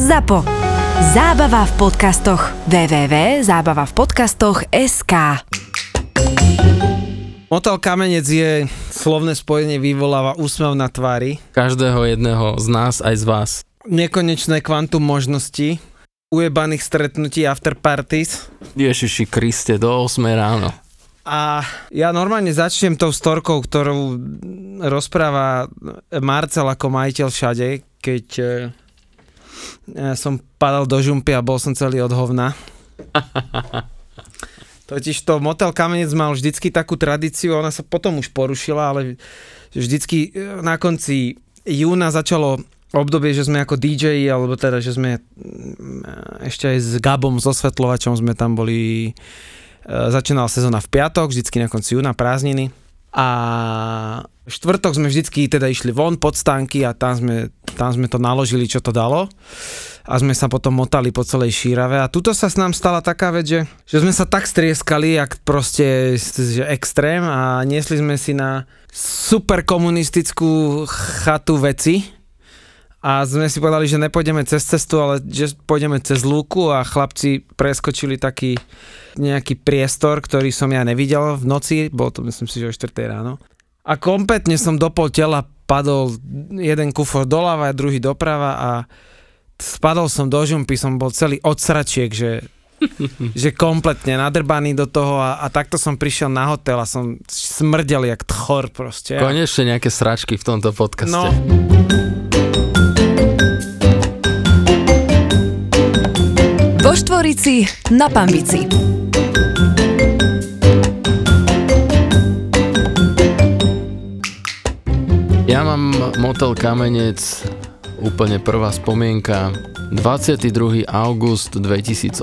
ZAPO. Zábava v podcastoch. www.zábavavpodcastoch.sk Motel Kamenec je slovné spojenie vyvoláva úsmev na tvári. Každého jedného z nás, aj z vás. Nekonečné kvantum možností. Ujebaných stretnutí after parties. Ježiši Kriste, do 8 ráno. A ja normálne začnem tou storkou, ktorú rozpráva Marcel ako majiteľ všade, keď e, som padal do žumpy a bol som celý od hovna. Totiž to Motel Kamenec mal vždycky takú tradíciu, ona sa potom už porušila, ale vždycky e, na konci júna začalo obdobie, že sme ako DJ, alebo teda, že sme mm, ešte aj s Gabom, s osvetľovačom sme tam boli, e, začínala sezóna v piatok, vždycky na konci júna, prázdniny. A štvrtok sme vždycky teda išli von pod stánky a tam sme, tam sme to naložili, čo to dalo. A sme sa potom motali po celej šírave. A tuto sa s nám stala taká vec, že, že sme sa tak strieskali, jak proste že extrém a niesli sme si na super komunistickú chatu veci, a sme si povedali, že nepôjdeme cez cestu, ale že pôjdeme cez lúku a chlapci preskočili taký nejaký priestor, ktorý som ja nevidel v noci, bolo to myslím si, že o 4 ráno. A kompletne som do pol tela padol jeden kufor doľava a druhý doprava a spadol som do žumpy, som bol celý od sračiek, že že kompletne nadrbaný do toho a, a takto som prišiel na hotel a som smrdel jak tchor proste. Konečne nejaké sračky v tomto podcaste. No. Vo Štvorici na Pambici. Ja mám motel Kamenec, úplne prvá spomienka, 22. august 2008,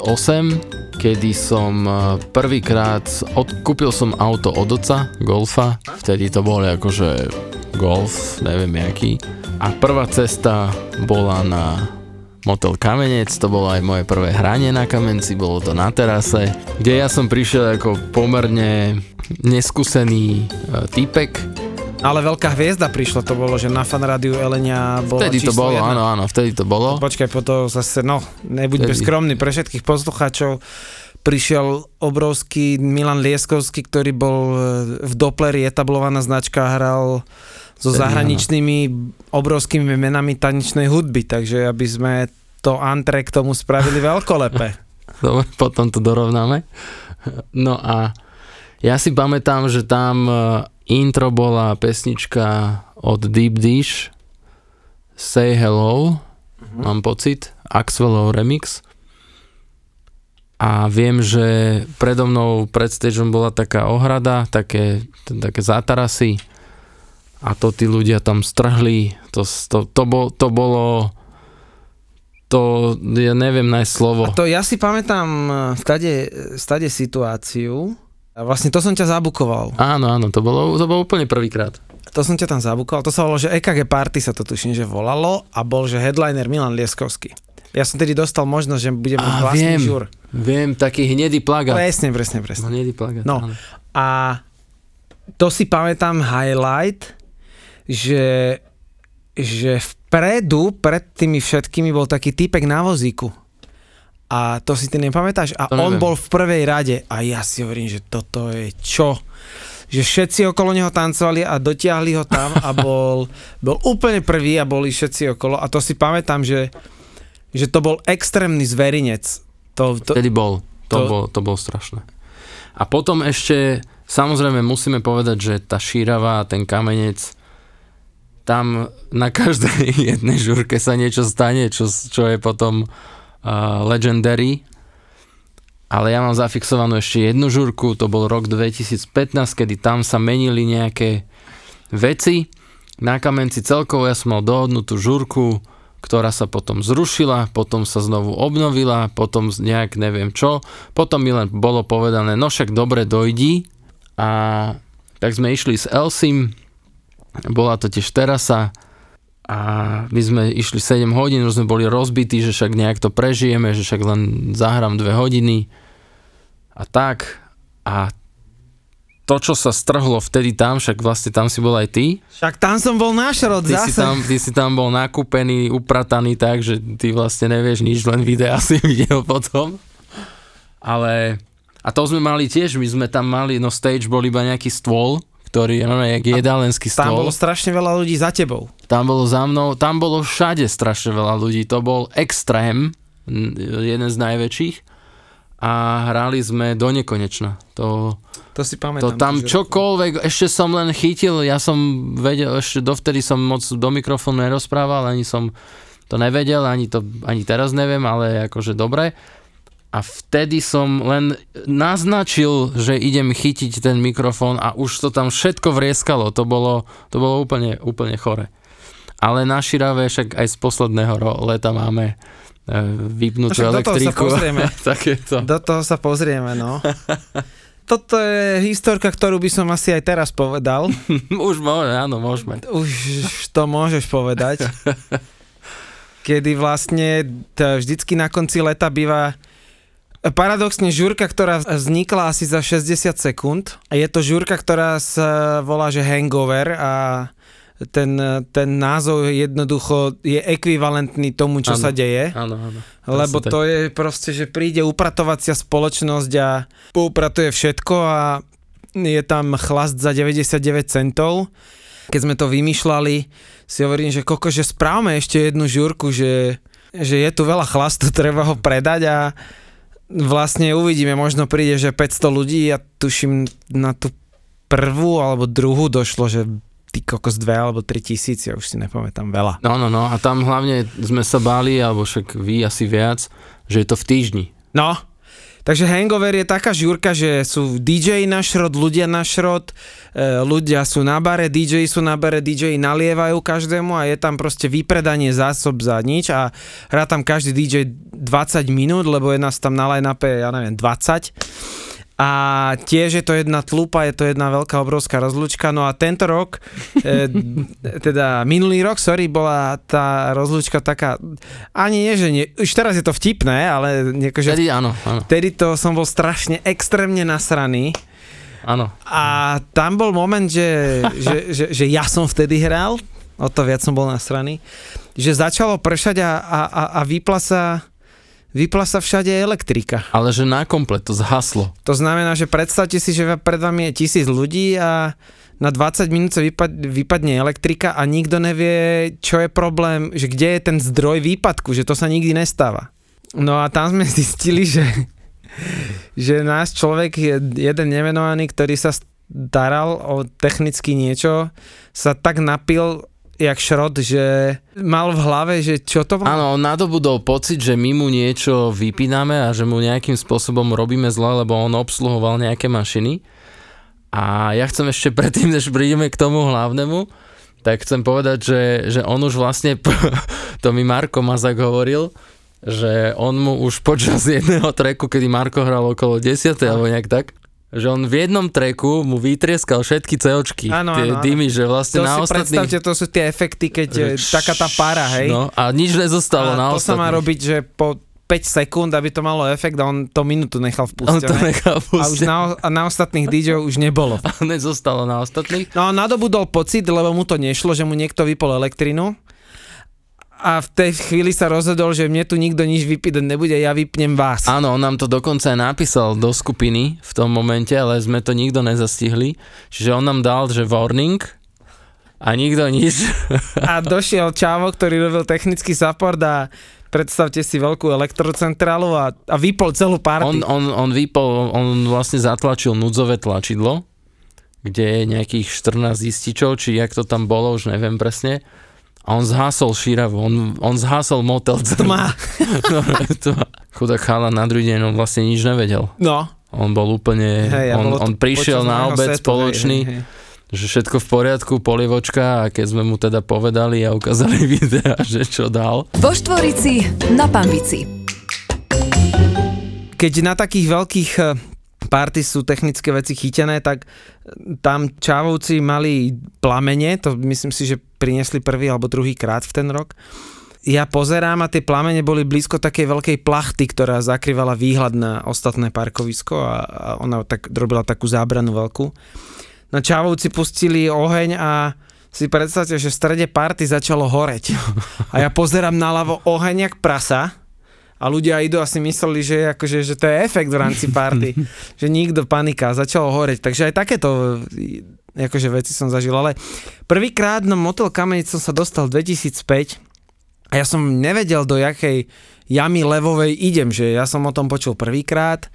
kedy som eh, prvýkrát, od, kúpil som auto od oca, Golfa, vtedy to bol akože Golf, neviem jaký. A prvá cesta bola na motel Kamenec, to bolo aj moje prvé hranie na Kamenci, bolo to na terase, kde ja som prišiel ako pomerne neskúsený e, týpek. Ale veľká hviezda prišla, to bolo, že na fan rádiu Elenia bolo Vtedy to bolo, jedna. áno, áno, vtedy to bolo. Počkaj, potom zase, no, nebuďme skromní pre všetkých poslucháčov. Prišiel obrovský Milan Lieskovský, ktorý bol e, v Dopleri etablovaná značka, hral so zahraničnými obrovskými menami tanečnej hudby, takže aby sme to antre k tomu spravili veľkolepé. Dobre, potom to dorovnáme. No a ja si pamätám, že tam e, intro bola pesnička od Deep Dish Say Hello, mám pocit, Axwellov remix. A viem, že predo mnou pred stageom bola taká ohrada, také, také zátarasy a to tí ľudia tam strhli. To, to, to, bol, to bolo to, ja neviem nájsť slovo. A to ja si pamätám e, stade, stade situáciu, a vlastne to som ťa zabukoval. Áno, áno, to bolo, to bolo úplne prvýkrát. To som ťa tam zabukoval, to sa volalo, že EKG Party sa to tuším, že volalo a bol, že headliner Milan Lieskovský. Ja som tedy dostal možnosť, že budem mať vlastný viem. žur. Viem, taký hnedý plagát. Presne, presne, No, presne. hnedý plagát. No. áno. A to si pamätám highlight, že, že vpredu, pred tými všetkými bol taký typek na vozíku. A to si ty nepamätáš? A To on neviem. bol v prvej rade a ja si hovorím, že toto je čo? Že všetci okolo neho tancovali a dotiahli ho tam a bol, bol úplne prvý a boli všetci okolo. A to si pamätám, že, že to bol extrémny zverinec. To, to, Vtedy bol. To, to- bol. to bolo strašné. A potom ešte, samozrejme musíme povedať, že tá šírava a ten kamenec, tam na každej jednej žurke sa niečo stane, čo, čo je potom legendary. Ale ja mám zafixovanú ešte jednu žurku, to bol rok 2015, kedy tam sa menili nejaké veci. Na kamenci celkovo ja som mal dohodnutú žurku, ktorá sa potom zrušila, potom sa znovu obnovila, potom nejak neviem čo. Potom mi len bolo povedané, no však dobre dojdi. A tak sme išli s Elsim, bola to tiež terasa a my sme išli 7 hodín, už sme boli rozbití, že však nejak to prežijeme, že však len zahrám 2 hodiny a tak. A to, čo sa strhlo vtedy tam, však vlastne tam si bol aj ty. Však tam som bol náš rod Ty si, zase. tam, ty si tam bol nakúpený, uprataný tak, že ty vlastne nevieš nič, len videa si videl potom. Ale, a to sme mali tiež, my sme tam mali, no stage bol iba nejaký stôl, ktorý je normálne jak jedálenský Tam stôl. bolo strašne veľa ľudí za tebou. Tam bolo za mnou, tam bolo všade strašne veľa ľudí, to bol extrém, jeden z najväčších a hrali sme do nekonečna. To, To si to pamätám. tam že- čokoľvek, ešte som len chytil, ja som vedel, ešte dovtedy som moc do mikrofónu nerozprával, ani som to nevedel, ani, to, ani teraz neviem, ale akože dobre. A vtedy som len naznačil, že idem chytiť ten mikrofón a už to tam všetko vrieskalo. To bolo, to bolo úplne, úplne chore. Ale na Širave však aj z posledného leta máme e, vypnutú No však do toho sa elektriku. pozrieme. Takéto. Do toho sa pozrieme, no. Toto je historka, ktorú by som asi aj teraz povedal. Už môže, áno, môžeme. Už to môžeš povedať. Kedy vlastne vždycky na konci leta býva paradoxne žurka, ktorá vznikla asi za 60 sekúnd. Je to žurka, ktorá sa volá, že Hangover a ten, ten názov jednoducho je ekvivalentný tomu, čo Áno. sa deje. Áno, áno. Lebo tak. to je proste, že príde upratovacia spoločnosť a poupratuje všetko a je tam chlast za 99 centov. Keď sme to vymýšľali, si hovorím, že koko, že správame ešte jednu žurku, že, že je tu veľa chlastu, treba ho predať a vlastne uvidíme, možno príde, že 500 ľudí a tuším na tú prvú alebo druhú došlo, že ty kokos dve alebo tri tisíc, ja už si nepamätám veľa. No, no, no, a tam hlavne sme sa báli, alebo však vy asi viac, že je to v týždni. No, takže Hangover je taká žúrka, že sú DJ na šrot, ľudia na šrot, e, ľudia sú na bare, DJ sú na bare, DJ nalievajú každému a je tam proste vypredanie zásob za nič a hrá tam každý DJ 20 minút, lebo je nás tam na line-upe, ja neviem, 20. A tiež je to jedna tlupa, je to jedna veľká obrovská rozlúčka. No a tento rok, e, teda minulý rok, sorry, bola tá rozlúčka taká, ani nie, že nie, už teraz je to vtipné, ale akože Vtedy áno, áno, Vtedy to som bol strašne extrémne nasraný áno. a tam bol moment, že, že, že, že ja som vtedy hral, o to viac som bol nasraný, že začalo pršať a, a, a, a vypla sa všade elektrika. Ale že na komplet to zhaslo. To znamená, že predstavte si, že pred vami je tisíc ľudí a na 20 minút sa vypad, vypadne elektrika a nikto nevie, čo je problém, že kde je ten zdroj výpadku, že to sa nikdy nestáva. No a tam sme zistili, že, že náš človek, je jeden nemenovaný, ktorý sa staral o technicky niečo, sa tak napil jak šrot, že mal v hlave, že čo to má? Áno, on nadobudol pocit, že my mu niečo vypíname a že mu nejakým spôsobom robíme zle, lebo on obsluhoval nejaké mašiny. A ja chcem ešte predtým, než prídeme k tomu hlavnému, tak chcem povedať, že, že on už vlastne, to mi Marko Mazak hovoril, že on mu už počas jedného treku, kedy Marko hral okolo 10. alebo nejak tak, že on v jednom treku mu vytrieskal všetky COčky, Áno, tie áno. dymy, že vlastne To na si ostatných... predstavte, to sú tie efekty, keď je taká tá para, hej? No, a nič nezostalo na a to sa má ostatných. robiť, že po 5 sekúnd, aby to malo efekt a on to minútu nechal v On to nechal A už na, a na ostatných DJ už nebolo. a nezostalo na ostatných. No a nadobudol pocit, lebo mu to nešlo, že mu niekto vypol elektrinu. A v tej chvíli sa rozhodol, že mne tu nikto nič vypíť nebude, ja vypnem vás. Áno, on nám to dokonca aj napísal do skupiny v tom momente, ale sme to nikto nezastihli. Čiže on nám dal, že warning a nikto nič. A došiel Čavo, ktorý robil technický support a predstavte si veľkú elektrocentrálu a, a vypol celú On, party. on, on vypol, on vlastne zatlačil núdzové tlačidlo, kde je nejakých 14 ističov, či jak to tam bolo, už neviem presne. A on zhasol šíravu, on, on zhasol motel. Tma. no, tma. Chudák chala na druhý deň, on vlastne nič nevedel. No. On bol úplne, Hej, on, on prišiel na obed setu, spoločný, Hej, hej, hej. že všetko v poriadku, polievočka a keď sme mu teda povedali a ukázali videa, že čo dal. Vo Štvorici na Pambici. keď na takých veľkých eh, party sú technické veci chytené, tak tam čávovci mali plamene, to myslím si, že priniesli prvý alebo druhý krát v ten rok. ja pozerám a tie plamene boli blízko takej veľkej plachty, ktorá zakrývala výhľad na ostatné parkovisko a, a ona tak robila takú zábranu veľkú. No čavovci pustili oheň a si predstavte, že v strede party začalo horeť. A ja pozerám naľavo oheň jak prasa a ľudia idú a si mysleli, že, akože, že to je efekt v rámci party. že nikto panika, začalo horeť. Takže aj takéto akože veci som zažil. Ale prvýkrát na Motel Kamenic som sa dostal v 2005 a ja som nevedel, do jakej jamy levovej idem, že ja som o tom počul prvýkrát.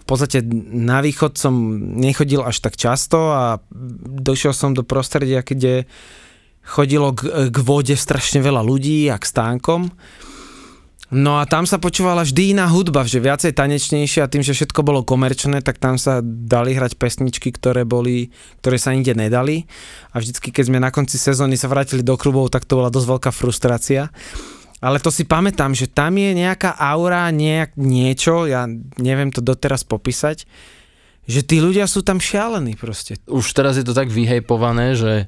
V podstate na východ som nechodil až tak často a došiel som do prostredia, kde chodilo k, k vode strašne veľa ľudí a k stánkom. No a tam sa počúvala vždy iná hudba, že viacej tanečnejšia a tým, že všetko bolo komerčné, tak tam sa dali hrať pesničky, ktoré boli, ktoré sa inde nedali. A vždycky, keď sme na konci sezóny sa vrátili do klubov, tak to bola dosť veľká frustrácia. Ale to si pamätám, že tam je nejaká aura, nejak, niečo, ja neviem to doteraz popísať, že tí ľudia sú tam šialení proste. Už teraz je to tak vyhejpované, že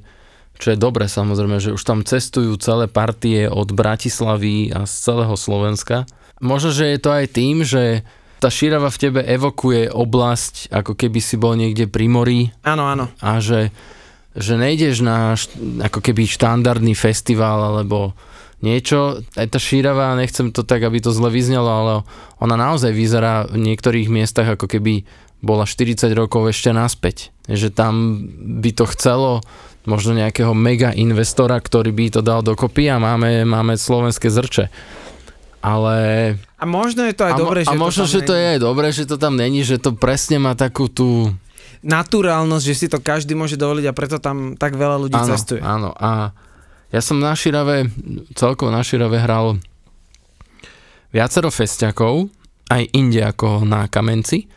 čo je dobre samozrejme, že už tam cestujú celé partie od Bratislavy a z celého Slovenska. Možno, že je to aj tým, že tá šírava v tebe evokuje oblasť, ako keby si bol niekde pri mori. Áno, áno. A že, že nejdeš na ako keby štandardný festival alebo niečo. Aj tá šírava, nechcem to tak, aby to zle vyznelo, ale ona naozaj vyzerá v niektorých miestach ako keby bola 40 rokov ešte naspäť. Že tam by to chcelo možno nejakého mega investora, ktorý by to dal dokopy a máme, máme slovenské zrče. Ale... A možno je to aj dobré, že a možno, to že není. to je aj dobré, že to tam není, že to presne má takú tú... Naturálnosť, že si to každý môže dovoliť a preto tam tak veľa ľudí áno, cestuje. Áno, a ja som na Širave, celkovo na Širave hral viacero festiakov, aj inde ako na Kamenci.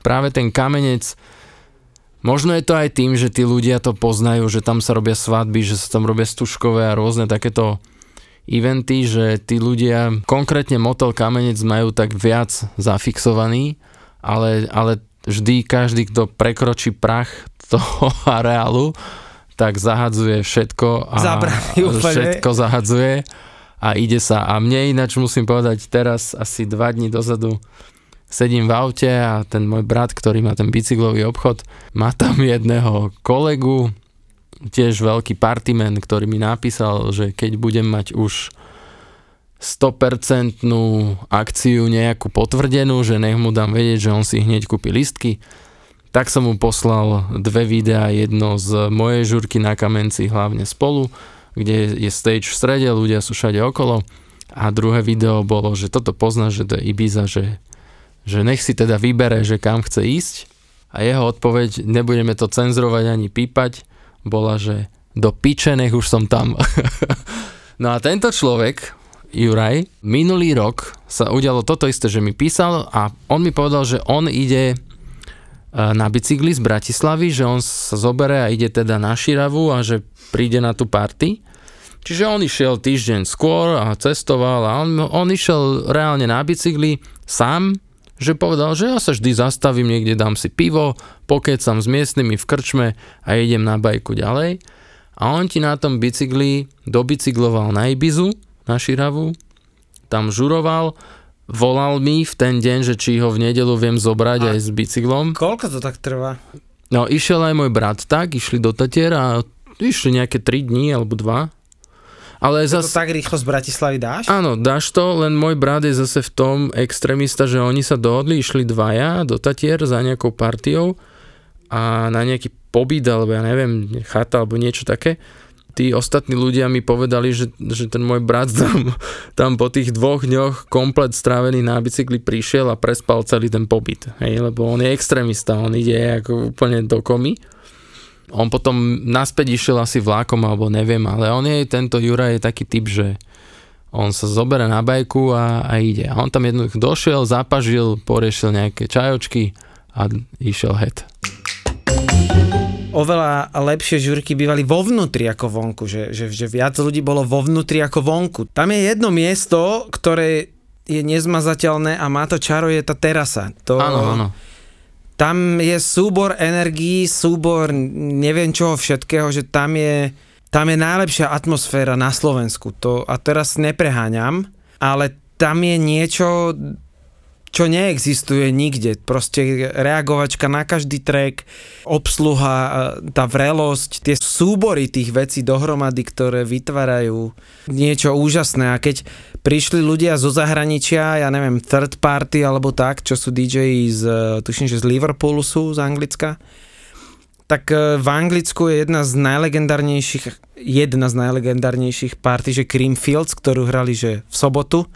Práve ten Kamenec Možno je to aj tým, že tí ľudia to poznajú, že tam sa robia svadby, že sa tam robia stužkové a rôzne takéto eventy, že tí ľudia, konkrétne motel Kamenec majú tak viac zafixovaný, ale, ale vždy každý, kto prekročí prach toho areálu, tak zahadzuje všetko a všetko zahadzuje a ide sa. A mne ináč musím povedať teraz asi dva dní dozadu sedím v aute a ten môj brat, ktorý má ten bicyklový obchod, má tam jedného kolegu, tiež veľký partimen, ktorý mi napísal, že keď budem mať už 100% akciu nejakú potvrdenú, že nech mu dám vedieť, že on si hneď kúpi listky, tak som mu poslal dve videá, jedno z mojej žurky na kamenci, hlavne spolu, kde je stage v strede, ľudia sú všade okolo. A druhé video bolo, že toto pozná, že to je Ibiza, že že nech si teda vybere, že kam chce ísť a jeho odpoveď, nebudeme to cenzurovať ani pípať, bola, že do piče, nech už som tam. no a tento človek, Juraj, minulý rok sa udialo toto isté, že mi písal a on mi povedal, že on ide e, na bicykli z Bratislavy, že on sa zobere a ide teda na Širavu a že príde na tú party. Čiže on išiel týždeň skôr a cestoval a on, on išiel reálne na bicykli sám že povedal, že ja sa vždy zastavím niekde, dám si pivo, pokecam s miestnymi v krčme a idem na bajku ďalej. A on ti na tom bicykli dobicykloval na Ibizu, na Širavu, tam žuroval, volal mi v ten deň, že či ho v nedelu viem zobrať a aj s bicyklom. Koľko to tak trvá? No išiel aj môj brat tak, išli do Tatier a išli nejaké 3 dní alebo 2 ale zas... to tak rýchlo z Bratislavy dáš? Áno, dáš to, len môj brat je zase v tom extrémista, že oni sa dohodli, išli dvaja do Tatier za nejakou partiou a na nejaký pobyt, alebo ja neviem, chata, alebo niečo také. Tí ostatní ľudia mi povedali, že, že ten môj brat tam, tam po tých dvoch dňoch komplet strávený na bicykli prišiel a prespal celý ten pobyt. Hej, lebo on je extrémista, on ide ako úplne do komy. On potom naspäť išiel asi vlákom, alebo neviem, ale on je, tento Jura je taký typ, že on sa zoberie na bajku a, a ide. A on tam jednoducho došiel, zapažil, poriešil nejaké čajočky a išiel het. Oveľa lepšie žurky bývali vo vnútri ako vonku, že, že, že viac ľudí bolo vo vnútri ako vonku. Tam je jedno miesto, ktoré je nezmazateľné a má to čaro, je tá terasa. To, áno, áno tam je súbor energií, súbor neviem čoho všetkého, že tam je tam je najlepšia atmosféra na Slovensku. To, a teraz nepreháňam, ale tam je niečo, čo neexistuje nikde. Proste reagovačka na každý track, obsluha, tá vrelosť, tie súbory tých vecí dohromady, ktoré vytvárajú niečo úžasné. A keď prišli ľudia zo zahraničia, ja neviem, third party alebo tak, čo sú DJ z, tuším, že z Liverpoolu sú, z Anglicka, tak e, v Anglicku je jedna z najlegendárnejších, jedna z najlegendárnejších party, že Creamfields, ktorú hrali že v sobotu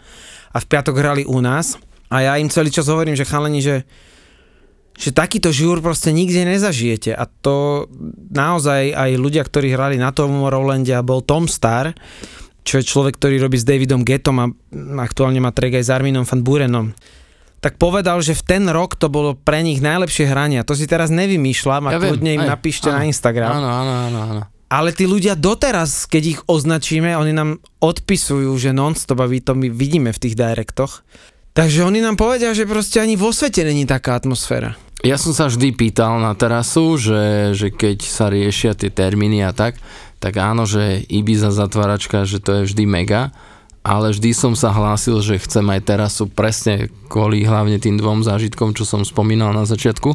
a v piatok hrali u nás a ja im celý čas hovorím, že chalani, že, že takýto žúr proste nikde nezažijete. A to naozaj aj ľudia, ktorí hrali na tom Rowlande a bol Tom Star, čo je človek, ktorý robí s Davidom Getom a aktuálne má track aj s Arminom van Burenom tak povedal, že v ten rok to bolo pre nich najlepšie hranie. To si teraz nevymýšľam a ja kľudne im aj, napíšte áno, na Instagram. Áno, áno, áno, áno. Ale tí ľudia doteraz, keď ich označíme, oni nám odpisujú, že non-stop a my to my vidíme v tých directoch. Takže oni nám povedia, že proste ani vo svete není taká atmosféra. Ja som sa vždy pýtal na terasu, že, že keď sa riešia tie termíny a tak, tak áno, že Ibiza zatváračka, že to je vždy mega, ale vždy som sa hlásil, že chcem aj terasu presne kvôli hlavne tým dvom zážitkom, čo som spomínal na začiatku.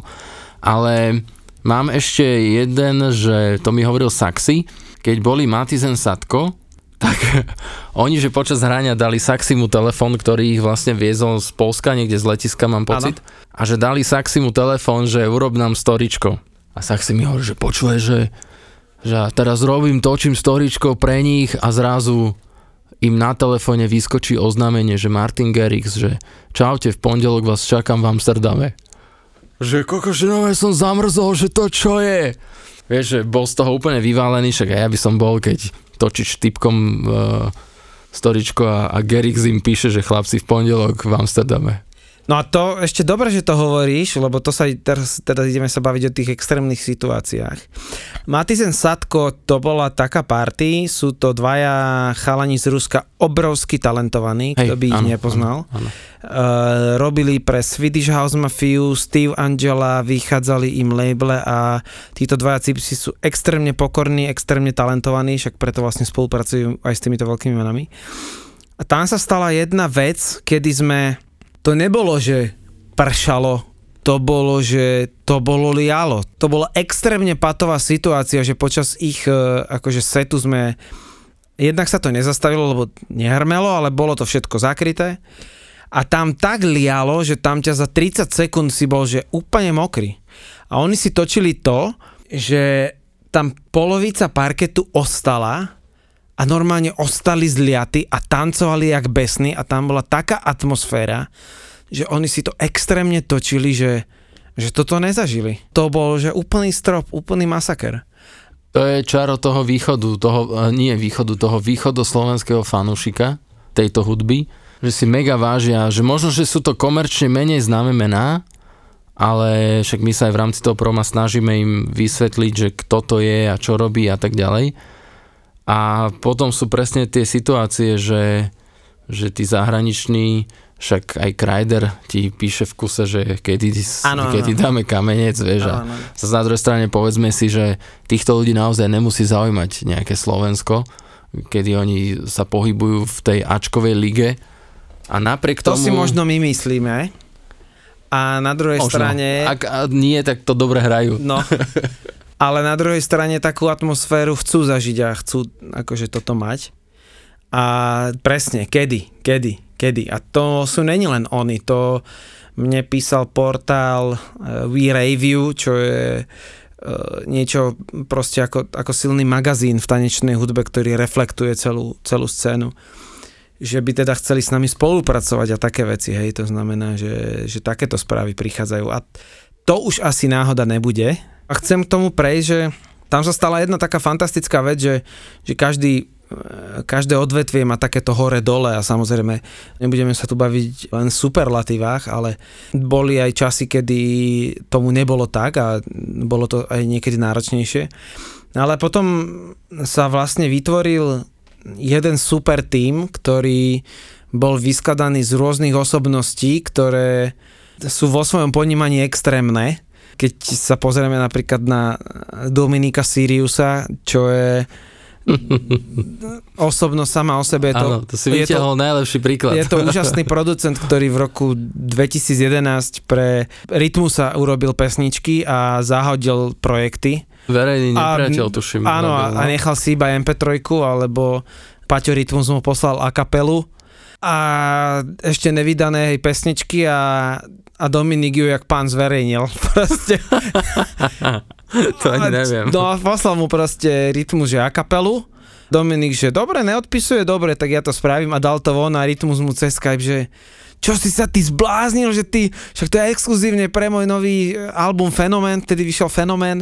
Ale mám ešte jeden, že to mi hovoril Saxi, keď boli Matizen Satko, tak oni, že počas hrania dali Saximu telefón, ktorý ich vlastne viezol z Polska, niekde z letiska mám pocit, ano. a že dali Saximu telefón, že urob nám storičko. A Saxi mi hovorí, že počuje, že, že teraz robím, točím storičko pre nich a zrazu im na telefóne vyskočí oznámenie, že Martin Gerix, že čaute, v pondelok vás čakám v Amsterdame. Že kokože, no ja som zamrzol, že to čo je? Vieš, že bol z toho úplne vyválený, však aj ja by som bol, keď točíš typkom uh, storičko a, a Gerix im píše, že chlapci v pondelok v Amsterdame. No a to ešte dobre, že to hovoríš, lebo to sa teraz, teraz ideme sa baviť o tých extrémnych situáciách. Matizen Sadko to bola taká party, sú to dvaja chalani z Ruska obrovsky talentovaní, Hej, kto by ich áno, nepoznal. Áno, áno. Uh, robili pre Swedish House Mafia, Steve Angela, vychádzali im labele a títo dvaja cipsi sú extrémne pokorní, extrémne talentovaní, však preto vlastne spolupracujú aj s týmito veľkými menami. A tam sa stala jedna vec, kedy sme to nebolo, že pršalo, to bolo, že to bolo lialo. To bola extrémne patová situácia, že počas ich e, akože setu sme jednak sa to nezastavilo, lebo nehrmelo, ale bolo to všetko zakryté. A tam tak lialo, že tam ťa za 30 sekúnd si bol, že úplne mokrý. A oni si točili to, že tam polovica parketu ostala a normálne ostali zliaty a tancovali jak besní a tam bola taká atmosféra, že oni si to extrémne točili, že, že toto nezažili. To bol, že úplný strop, úplný masaker. To je čaro toho východu, toho, e, nie východu, toho východu slovenského fanúšika tejto hudby, že si mega vážia, že možno, že sú to komerčne menej známe mená, ale však my sa aj v rámci toho proma snažíme im vysvetliť, že kto to je a čo robí a tak ďalej a potom sú presne tie situácie, že, že tí zahraniční, však aj Kreider ti píše v kuse, že kedy, ano, kedy ano. dáme kamenec, vieš. Ano, ano. A na druhej strane povedzme si, že týchto ľudí naozaj nemusí zaujímať nejaké Slovensko, kedy oni sa pohybujú v tej Ačkovej lige. A napriek to tomu... To si možno my myslíme. A na druhej možno. strane... Ak nie, tak to dobre hrajú. No. ale na druhej strane takú atmosféru chcú zažiť a chcú akože toto mať. A presne, kedy, kedy, kedy. A to sú není len oni, to mne písal portál uh, We Review, čo je uh, niečo proste ako, ako silný magazín v tanečnej hudbe, ktorý reflektuje celú, celú scénu že by teda chceli s nami spolupracovať a také veci, hej, to znamená, že, že takéto správy prichádzajú a to už asi náhoda nebude, a chcem k tomu prejsť, že tam sa stala jedna taká fantastická vec, že, že každý e, každé odvetvie má takéto hore-dole a samozrejme nebudeme sa tu baviť len v superlatívach, ale boli aj časy, kedy tomu nebolo tak a bolo to aj niekedy náročnejšie. Ale potom sa vlastne vytvoril jeden super tým, ktorý bol vyskladaný z rôznych osobností, ktoré sú vo svojom ponímaní extrémne keď sa pozrieme napríklad na Dominika Siriusa, čo je osobnosť sama o sebe. Je to, Áno, to si vyťahol najlepší príklad. je to úžasný producent, ktorý v roku 2011 pre Rytmusa urobil pesničky a zahodil projekty. Verejný A- nepriateľ, tuším. Áno, a, robil, a no. nechal si iba MP3, alebo Paťo Rytmus mu poslal a kapelu a ešte nevydané hej, pesničky a, a Dominik ju jak pán zverejnil. Proste. to ani neviem. No a poslal mu proste Rytmus, že a kapelu. Dominik, že dobre, neodpisuje, dobre, tak ja to spravím a dal to von a Rytmus mu cez Skype, že čo si sa ty zbláznil, že ty, však to je exkluzívne pre môj nový album Fenomén, vtedy vyšiel Fenomén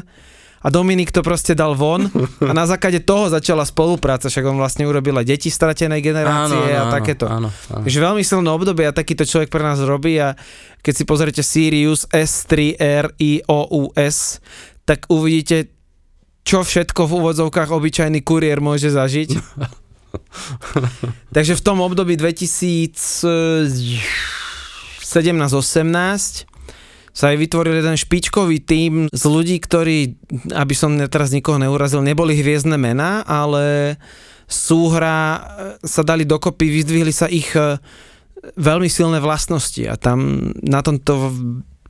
a Dominik to proste dal von a na základe toho začala spolupráca, však on vlastne urobil aj deti stratenej generácie a takéto. Áno, áno. Takže veľmi silné obdobie a takýto človek pre nás robí a keď si pozrite Sirius S3RIOUS, tak uvidíte, čo všetko v úvodzovkách obyčajný kuriér môže zažiť. Takže v tom období 2017-18 sa aj vytvoril jeden špičkový tím z ľudí, ktorí, aby som teraz nikoho neurazil, neboli hviezdne mená, ale súhra sa dali dokopy, vyzdvihli sa ich e, veľmi silné vlastnosti a tam na tomto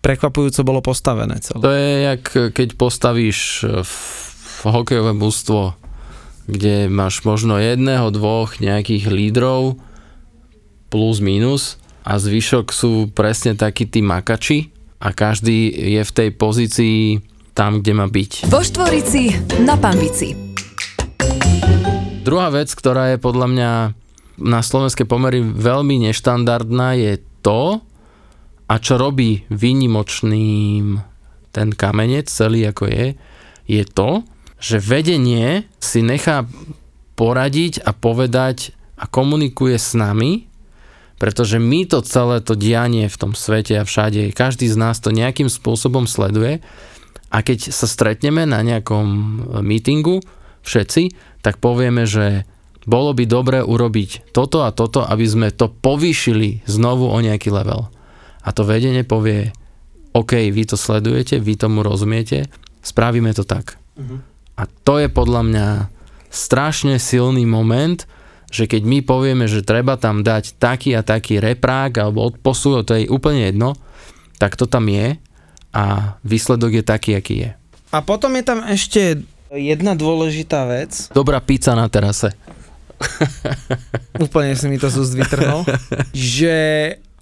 prekvapujúco bolo postavené celé. To je jak keď postavíš v hokejové mústvo, kde máš možno jedného, dvoch nejakých lídrov plus minus a zvyšok sú presne takí tí makači a každý je v tej pozícii tam, kde má byť. Vo Štvorici na Pambici. Druhá vec, ktorá je podľa mňa na slovenské pomery veľmi neštandardná je to, a čo robí výnimočným ten kamenec celý ako je, je to, že vedenie si nechá poradiť a povedať a komunikuje s nami, pretože my to celé to dianie v tom svete a všade, každý z nás to nejakým spôsobom sleduje a keď sa stretneme na nejakom meetingu všetci, tak povieme, že bolo by dobre urobiť toto a toto, aby sme to povýšili znovu o nejaký level. A to vedenie povie, OK, vy to sledujete, vy tomu rozumiete, spravíme to tak. A to je podľa mňa strašne silný moment, že keď my povieme, že treba tam dať taký a taký reprák alebo odposu, to je úplne jedno, tak to tam je a výsledok je taký, aký je. A potom je tam ešte jedna dôležitá vec, Dobrá pizza na terase. úplne si mi to z úst vytrhol, že,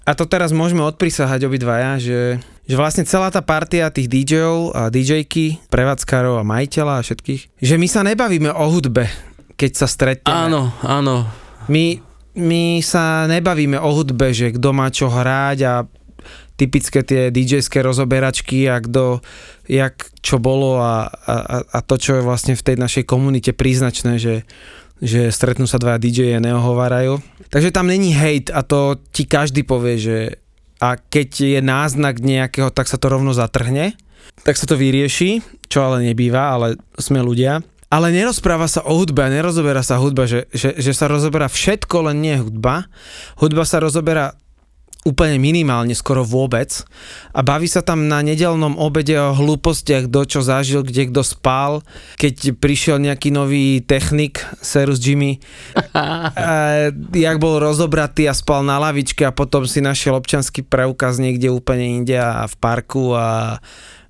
a to teraz môžeme odprisahať obidvaja, že, že vlastne celá tá partia tých DJov a DJky, prevádzkarov a majiteľa a všetkých, že my sa nebavíme o hudbe, keď sa stretneme. Áno, áno. My, my sa nebavíme o hudbe, že kto má čo hrať a typické tie DJ-ské rozoberačky a kto, jak čo bolo a, a, a to, čo je vlastne v tej našej komunite príznačné, že, že stretnú sa dva DJ a neohovárajú. Takže tam není hate a to ti každý povie, že a keď je náznak nejakého, tak sa to rovno zatrhne, tak sa to vyrieši, čo ale nebýva, ale sme ľudia. Ale nerozpráva sa o hudbe nerozoberá sa hudba, že, že, že sa rozoberá všetko, len nie hudba. Hudba sa rozoberá úplne minimálne, skoro vôbec. A baví sa tam na nedelnom obede o hlúpostiach, kto čo zažil, kde kto spal, keď prišiel nejaký nový technik, Serus Jimmy, a, jak bol rozobratý a spal na lavičke a potom si našiel občanský preukaz niekde úplne inde a v parku a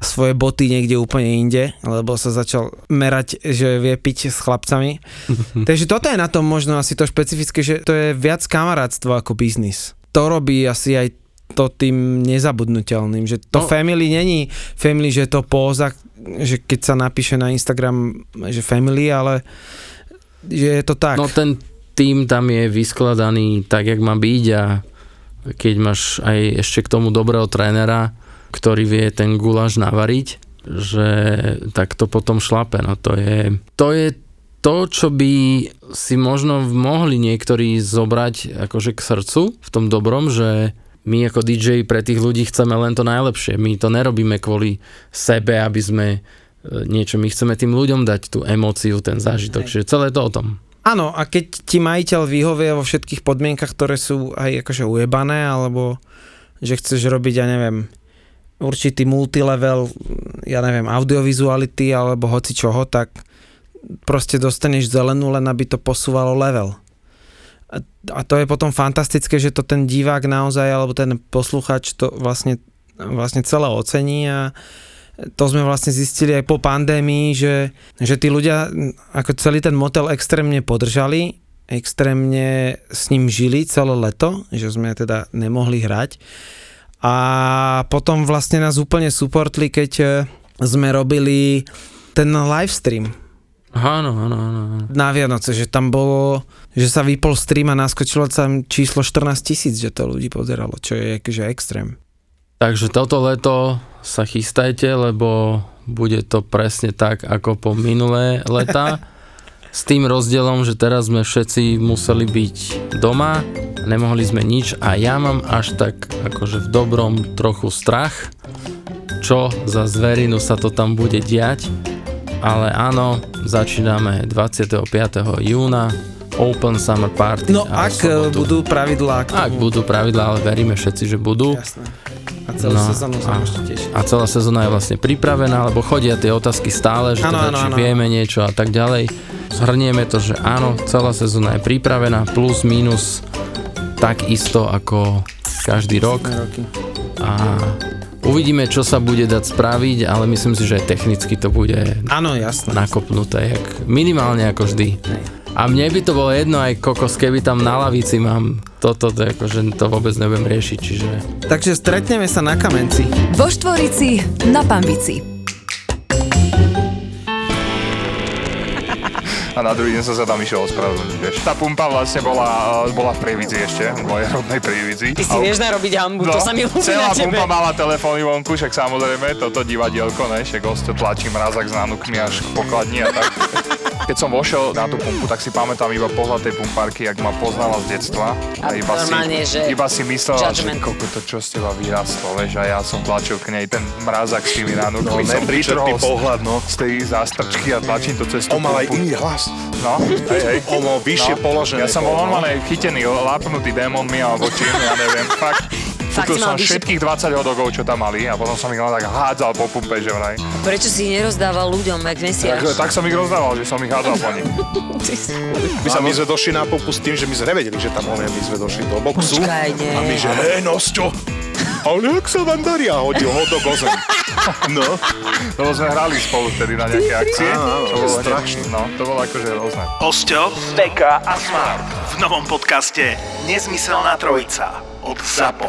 svoje boty niekde úplne inde, lebo sa začal merať, že vie piť s chlapcami. Takže toto je na tom možno asi to špecifické, že to je viac kamarátstvo ako biznis. To robí asi aj to tým nezabudnutelným, že to No. family není family, že je to póza, že keď sa napíše na Instagram, že family, ale že je to tak. No ten tým tam je vyskladaný tak, jak má byť a keď máš aj ešte k tomu dobrého trénera, ktorý vie ten guláš navariť, že tak to potom šlape. No to je, to je to, čo by si možno mohli niektorí zobrať akože k srdcu v tom dobrom, že my ako DJ pre tých ľudí chceme len to najlepšie. My to nerobíme kvôli sebe, aby sme e, niečo, my chceme tým ľuďom dať tú emóciu, ten zážitok, čiže celé to o tom. Áno, a keď ti majiteľ vyhovie vo všetkých podmienkach, ktoré sú aj akože ujebané, alebo že chceš robiť, ja neviem, určitý multilevel, ja neviem, audiovizuality alebo hoci čoho, tak proste dostaneš zelenú, len aby to posúvalo level. A, to je potom fantastické, že to ten divák naozaj, alebo ten posluchač to vlastne, vlastne celé ocení a to sme vlastne zistili aj po pandémii, že, že tí ľudia ako celý ten motel extrémne podržali, extrémne s ním žili celé leto, že sme teda nemohli hrať. A potom vlastne nás úplne supportli, keď e, sme robili ten live stream. Áno, áno, áno. Na Vianoce, že tam bolo, že sa vypol stream a naskočilo tam číslo 14 tisíc, že to ľudí pozeralo, čo je akože extrém. Takže toto leto sa chystajte, lebo bude to presne tak, ako po minulé leta. S tým rozdielom, že teraz sme všetci museli byť doma, nemohli sme nič a ja mám až tak akože v dobrom trochu strach, čo za zverinu sa to tam bude diať. Ale áno, začíname 25. júna, Open Summer Party. No ak budú pravidlá k tomu. Ak budú pravidlá, ale veríme všetci, že budú. Jasné. A celú No, sezónu sa môžete tešiť. A celá sezóna je vlastne pripravená, lebo chodia tie otázky stále, že Áno, teda, áno, či áno. vieme niečo a tak ďalej. Zhrnieme to, že áno, celá sezóna je pripravená, plus, minus, tak isto ako každý rok. A uvidíme, čo sa bude dať spraviť, ale myslím si, že aj technicky to bude Áno, jasné. nakopnuté, jak, minimálne ako vždy. A mne by to bolo jedno aj kokos, keby tam na lavici mám toto, to, akože to vôbec nebudem riešiť, čiže Takže stretneme sa na kamenci. Vo Štvorici na Pambici. a na druhý deň som sa tam išiel ospravedlniť, vieš. Tá pumpa vlastne bola, eh, bola v Prievidzi ešte, v mojej rodnej Prievidzi. Ty si A- vieš narobiť hambu, to sa mi ľúbi No, celá na tebe. pumpa mala telefóny vonku, však samozrejme, toto divadielko, ne, však tlačí mrazak s nánukmi až k pokladni a tak. Keď som vošiel na tú pumpu, tak si pamätám iba pohľad tej pumpárky, jak ma poznala z detstva. A iba normálne, si, že iba si myslela, judgment. že koko to čo z teba vyrastlo, vieš, a ja som tlačil k nej ten mrazak s tými nánukmi. No, som pohľad, no. z tej zástrčky a tlačím to cez tú On mal aj iný hlas. No, hej, hej. On mal vyššie položené. Ja som bol bol, no. normálne chytený, lápnutý démonmi alebo čím, ja neviem, fakt. Kúpil som všetkých 20 hodogov, čo tam mali a potom som ich len tak hádzal po pumpe, že vraj. Prečo si ich nerozdával ľuďom, jak Tak, mesiaš? tak som ich rozdával, že som ich hádzal po nich. My, sa, my sme došli na pumpu s tým, že my sme nevedeli, že tam on je, my sme došli do boxu. Počkaj, nie. A my, že hej, Nosťo, ale jak sa vám darí? A hodil ho do gozem. No, Lebo sme hrali spolu vtedy na nejaké akcie. Áno, to bolo strašné. No, to bolo akože rôzne. Osťo, Beka a Smart v novom podcaste Nezmyselná trojica od ZAPO.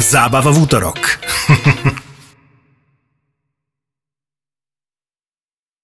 Zábava v útorok.